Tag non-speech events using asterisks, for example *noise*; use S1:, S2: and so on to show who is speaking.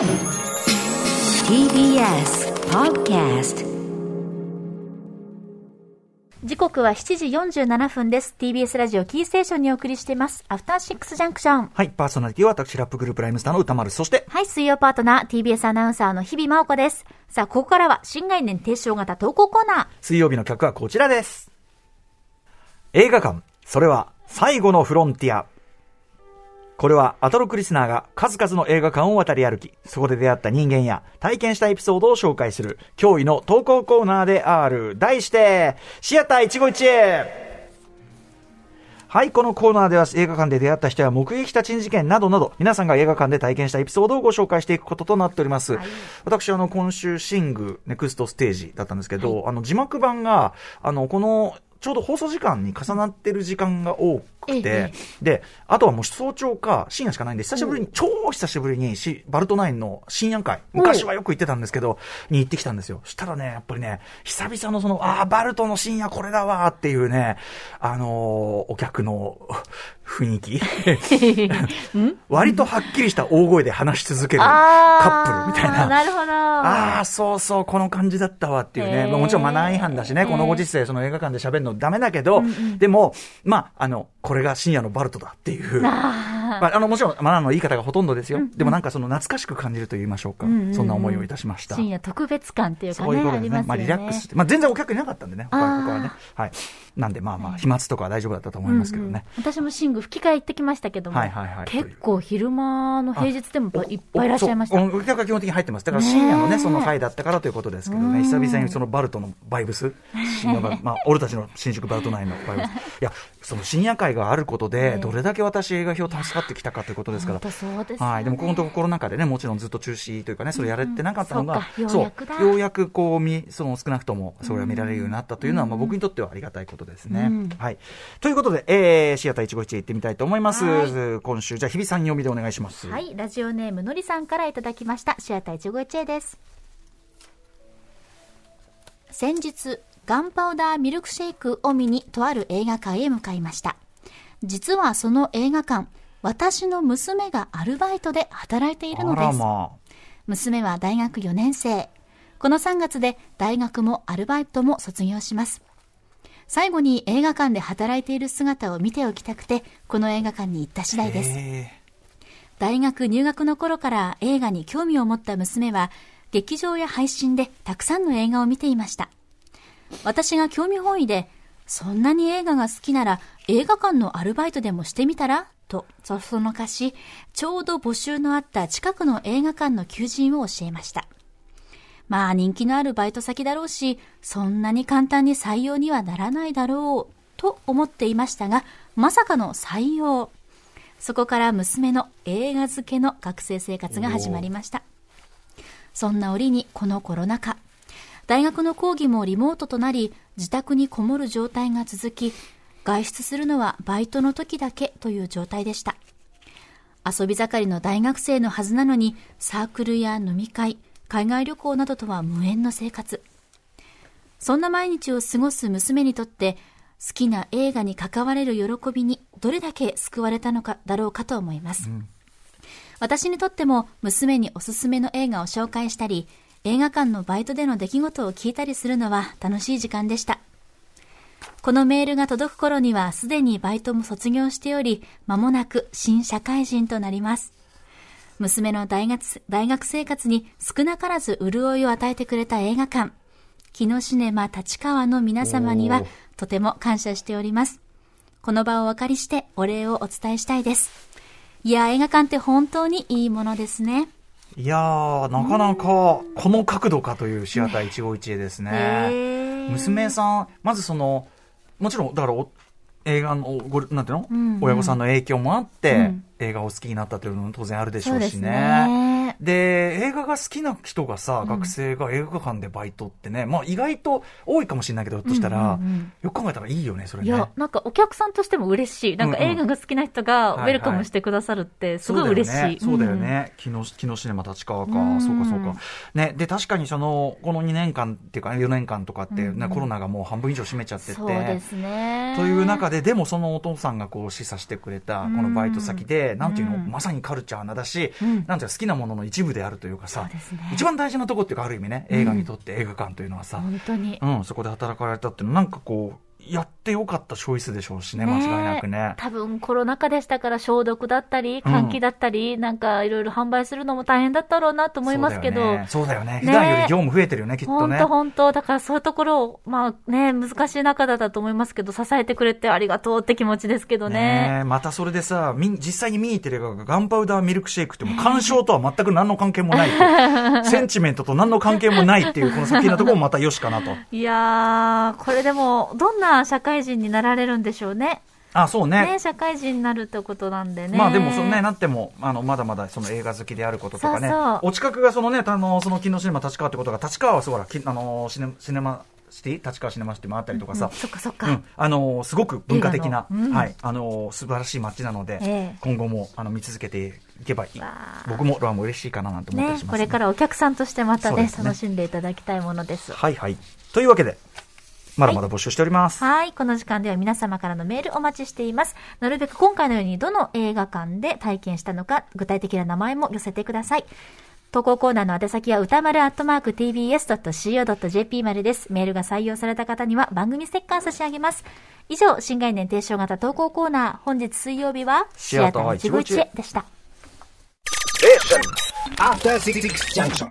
S1: TBS Podcast
S2: 時刻は7時47分です。TBS ラジオキーステーションにお送りしています。アフターシックスジャンクション。
S3: はい、パーソナリティは私、ラップグループライムスターの歌丸、そして、
S2: はい、水曜パートナー、TBS アナウンサーの日々真央子です。さあ、ここからは新概念提唱型投稿コーナー。
S3: 水曜日の曲はこちらです。映画館、それは最後のフロンティア。これはアトロクリスナーが数々の映画館を渡り歩き、そこで出会った人間や体験したエピソードを紹介する驚異の投稿コーナーである。題して、シアター一期一会はい、このコーナーでは映画館で出会った人や目撃した珍事件などなど、皆さんが映画館で体験したエピソードをご紹介していくこととなっております。
S2: はい
S3: 私、あの、今週、シング、ネクストステージだったんですけど、あの、字幕版が、あの、この、ちょうど放送時間に重なってる時間が多く
S2: え
S3: て
S2: え、
S3: で、あとはもう早朝か深夜しかないんで、久しぶりに、超久しぶりにし、バルトナインの深夜会、昔はよく行ってたんですけど、に行ってきたんですよ。したらね、やっぱりね、久々のその、ああ、バルトの深夜これだわーっていうね、あのーお客の雰囲気 *laughs* 割とはっきりした大声で話し続けるカップルみたいな。
S2: なるほど。
S3: ああ、そうそう、この感じだったわっていうね。まあもちろんマナー違反だしね、このご時世、その映画館で喋るのダメだけど、でも、まあ、あの、これが深夜のバルトだっていう。*laughs* まあ、あの、もちろんマナーのいい方がほとんどですよ。でもなんかその懐かしく感じると言いましょうか。
S2: んうんうん
S3: そんな思いをいたしました。
S2: 深夜特別感っていうか
S3: そういう
S2: ね、
S3: ことですね。まあ。リラックスして。まあ、全然お客いなかったんでね、他
S2: あー
S3: 他はね。はい。なんで、まあまあ、飛沫とかは大丈夫だったと思いますけどね。
S2: うんうん私もシング吹き替え行ってきましたけども、
S3: はいはいはい
S2: 結構昼間の平日でも
S3: お
S2: いっぱいいらっしゃいました。
S3: そうお客が基本的に入ってます。だから深夜のね、その回だったからということですけどね、久々にそのバルトのバイブス、深夜バ *laughs* まあ、俺たちの新宿バルト内のバイブス。*laughs* いや、その深夜会があることで、どれだけ私映画表助かってきたかということですから
S2: 本。当そうですよね
S3: はい。でも、このところコロナ禍でね、もちろんずっと中止というかね、それやれてなかったのが、
S2: そうかようやく
S3: こう、見、その少なくとも、それが見られるようになったというのは、まあ僕にとってはありがたいことですね。
S2: うん
S3: はい。ということで、えー、シアター一期一会行ってみたいと思います。
S2: は
S3: 今週、じゃあ、日比さん読みでお願いします。
S2: はい、ラジオネームのりさんからいただきました。シアター一期一会です。先日、ガンパウダーミルクシェイクを見にとある映画館へ向かいました。実はその映画館、私の娘がアルバイトで働いているの
S3: あ
S2: です。
S3: らまあ。
S2: 娘は大学4年生。この3月で大学もアルバイトも卒業します。最後に映画館で働いている姿を見ておきたくて、この映画館に行った次第です。
S3: へ
S2: 大学入学の頃から映画に興味を持った娘は、劇場や配信でたくさんの映画を見ていました。私が興味本位で、そんなに映画が好きなら映画館のアルバイトでもしてみたら？と、そそのかし、ちょうど募集のあった近くの映画館の求人を教えました。まあ人気のあるバイト先だろうし、そんなに簡単に採用にはならないだろう、と思っていましたが、まさかの採用。そこから娘の映画漬けの学生生活が始まりました。そんな折にこのコロナ禍。大学の講義もリモートとなり、自宅にこもる状態が続き、外出するのはバイトの時だけという状態でした。遊び盛りの大学生のはずなのに、サークルや飲み会、海外旅行などとは無縁の生活。そんな毎日を過ごす娘にとって、好きな映画に関われる喜びにどれだけ救われたのかだろうかと思います。私にとっても娘におすすめの映画を紹介したり、映画館のバイトでの出来事を聞いたりするのは楽しい時間でした。このメールが届く頃にはすでにバイトも卒業しており、間もなく新社会人となります。娘の大学大学生活に少なからず潤いを与えてくれた映画館、木のシネマ立川の皆様にはとても感謝しております。この場をお借りしてお礼をお伝えしたいです。いや、映画館って本当にいいものですね。
S3: いやー、なかなか、この角度かというシアター一期一会ですね。
S2: へー
S3: 娘さん、まずその、もちろん、だからお、映画の、ごなんていうの、
S2: うん。うん
S3: 親御さんの影響もあって、
S2: うん。
S3: 映画を好きになったというのも当然あるでしょうしね。
S2: ね。
S3: で、映画が好きな人がさ、
S2: うん
S3: 学生が映画館でバイトってね、まあ意外と多いかもしれないけど、ひょっとしたら、
S2: うんうんうん
S3: よく考えたらいいよね、それね。
S2: いや、なんかお客さんとしても嬉しい。なんか
S3: うんうん
S2: 映画が好きな人がウェルカムしてくださるってすごい嬉しい。
S3: そうだよね。そうだよね。昨日、昨日シネマ立川か。
S2: うん
S3: そうかそうか。ね。で、確かにその、この2年間っていうか4年間とかって、ね
S2: うんうん
S3: コロナがもう半分以上占めちゃってて。
S2: そうですね。
S3: という中で、でもそのお父さんがこう示唆してくれた、このバイト先で、
S2: うん
S3: なんていうの、
S2: うん
S3: まさにカルチャーなだし、
S2: うん
S3: なんていうの好きなものの一部であるというかさ、
S2: ね。
S3: 一番大事なとこっていうか、ある意味ね、映画にとって映画館というのはさ、
S2: 本当に。
S3: うん、そこで働かれたっていうのは、なんかこう、やってよかったチョイスでしょうしね、間違いなくね。
S2: 多分コロナ禍でしたから消毒だったり、換気だったり、なんかいろいろ販売するのも大変だったろうなと思いますけど。
S3: そうだよね。よね。
S2: ね
S3: 普段より業務増えてるよね、きっとね。
S2: 本当本当だからそういうところを、まあね、難しい中だったと思いますけど、支えてくれてありがとうって気持ちですけどね。
S3: ねえまたそれでさ、実際に見に行ってる映画がガンパウダーミルクシェイクってもう鑑賞とは全く何の関係もないと *laughs* センチメントと何の関係もないっていうこの作品のところもまたよしかなと。
S2: いやー、これでも、どんな社会人になられるんでしょうね。
S3: あ、そうね。
S2: ね、社会人になるってことなんでね。
S3: まあでもそのね、なっても、あの、まだまだその映画好きであることとかね。お近くがそのね、あの、その金のシネマ立川ってことが、立川はそうだ、きあの、シネシネマシティ立川シネマシティもあったりとかさ。
S2: うんそっかそっか。
S3: うん、あのすごく文化的な、
S2: うん
S3: はい、あの素晴らしい街なので、
S2: ええ
S3: 今後もあの見続けていけばいい僕もロアも嬉しいかななんて思ったり
S2: ね
S3: します、
S2: これからお客さんとしてまたね
S3: ね
S2: 楽しんでいただきたいものです。
S3: はいはいというわけでまだまだ募集しております、
S2: はい。この時間では皆様からのメールお待ちしています。なるべく今回のようにどの映画館で体験したのか、具体的な名前も寄せてください。投稿コーナーの宛先は歌丸アットマーク tbs.co.jp までです。メールが採用された方には番組ステッカー差し上げます。以上、新概念提唱型投稿コーナー、本日水曜日は、
S3: シアター
S2: 一期一会でした。
S4: Junction.